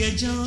அஞ்சு கஜம்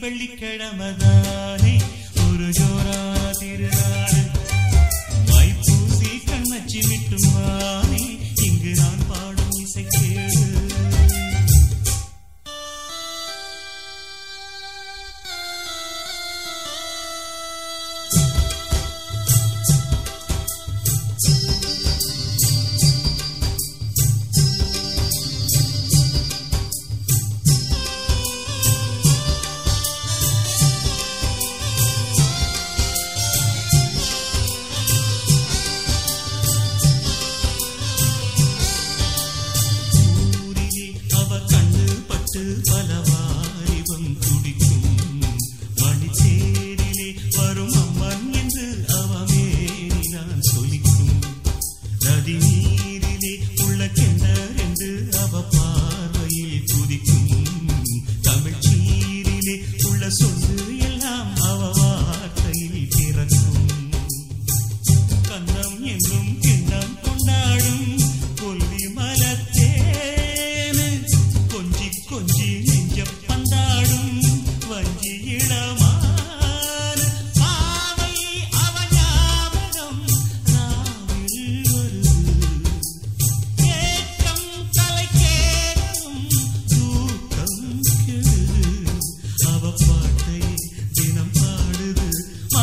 வெள்ளிக்கிழமை தானே ஒரு ஜோரான திருநாடு மைப்பூசி கண்ணச்சி விட்டுமானே இங்கு நான்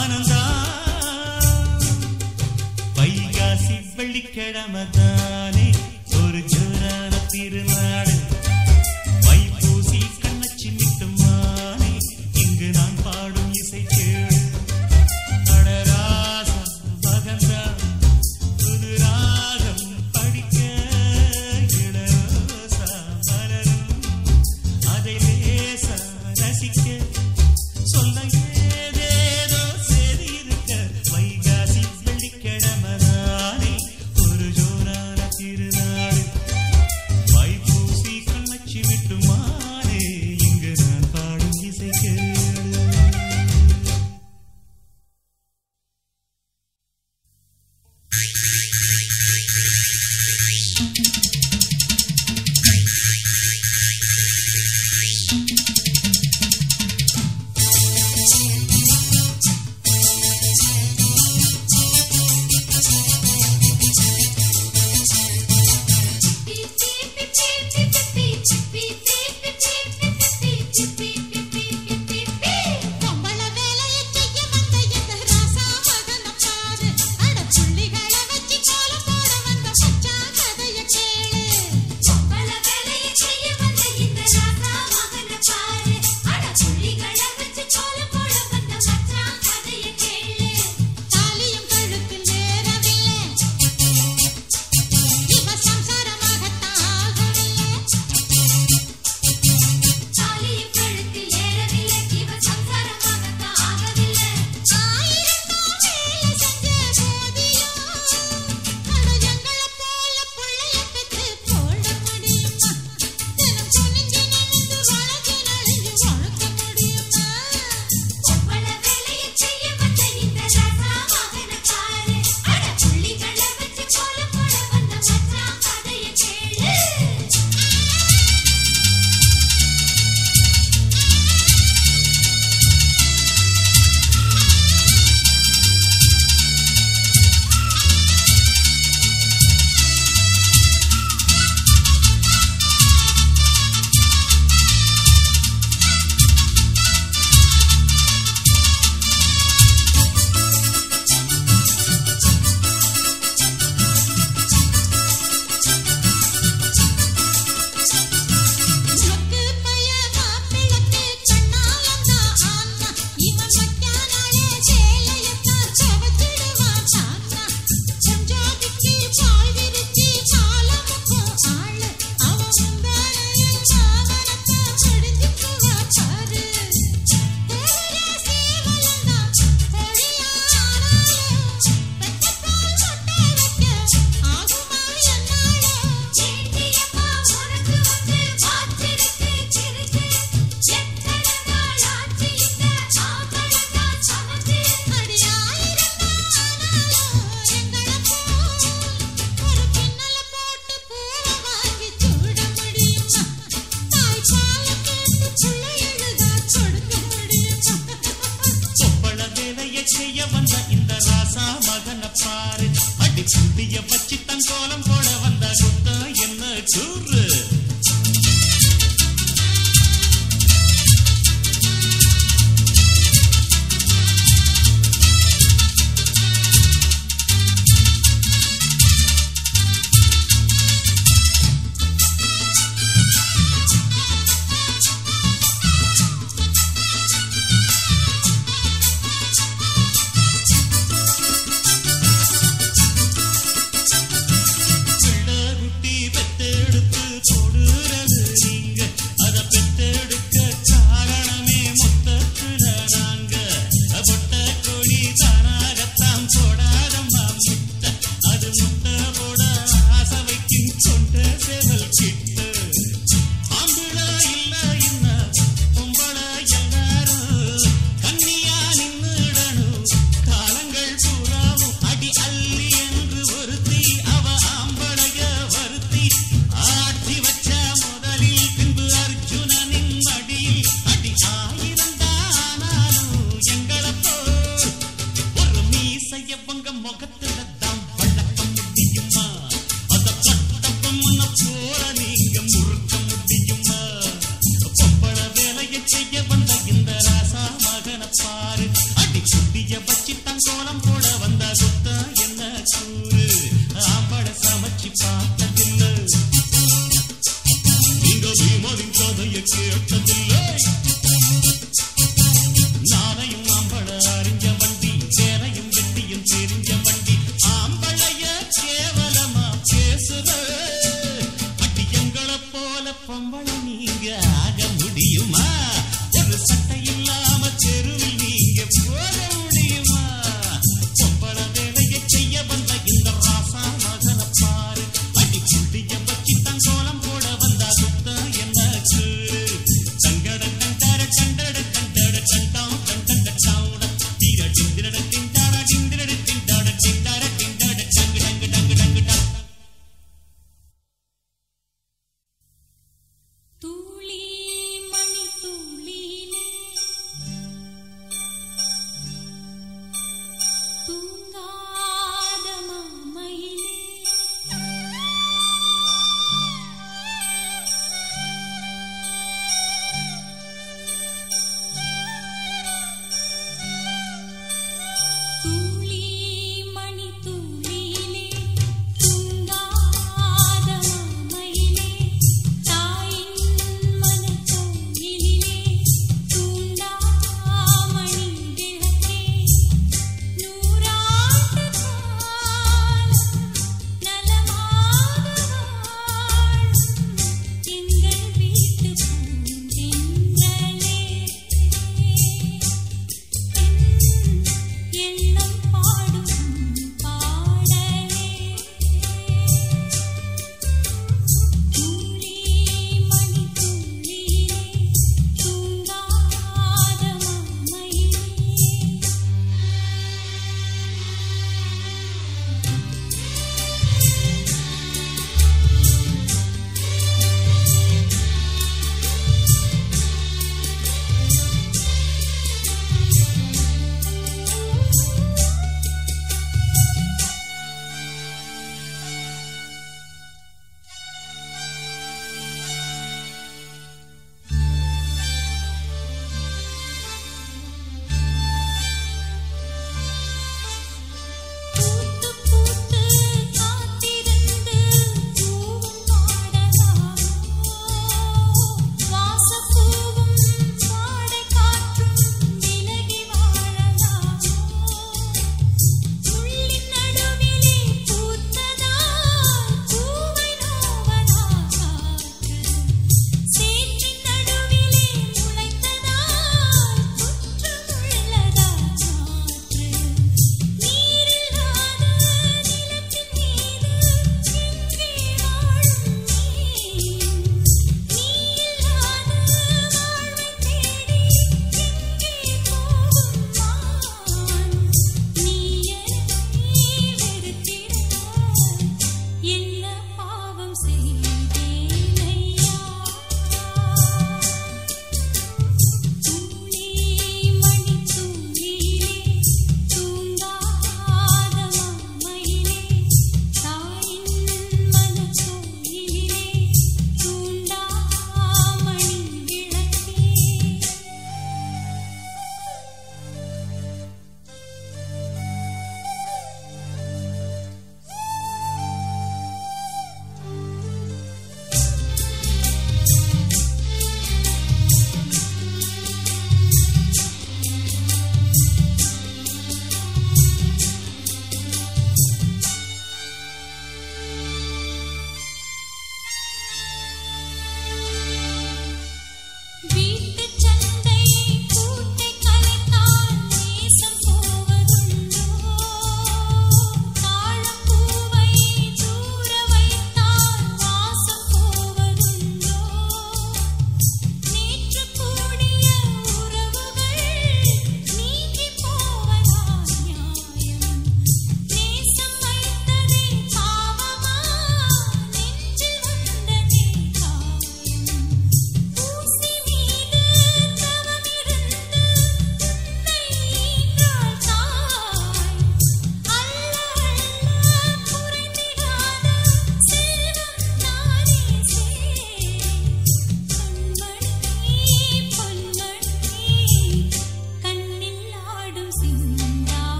Meinen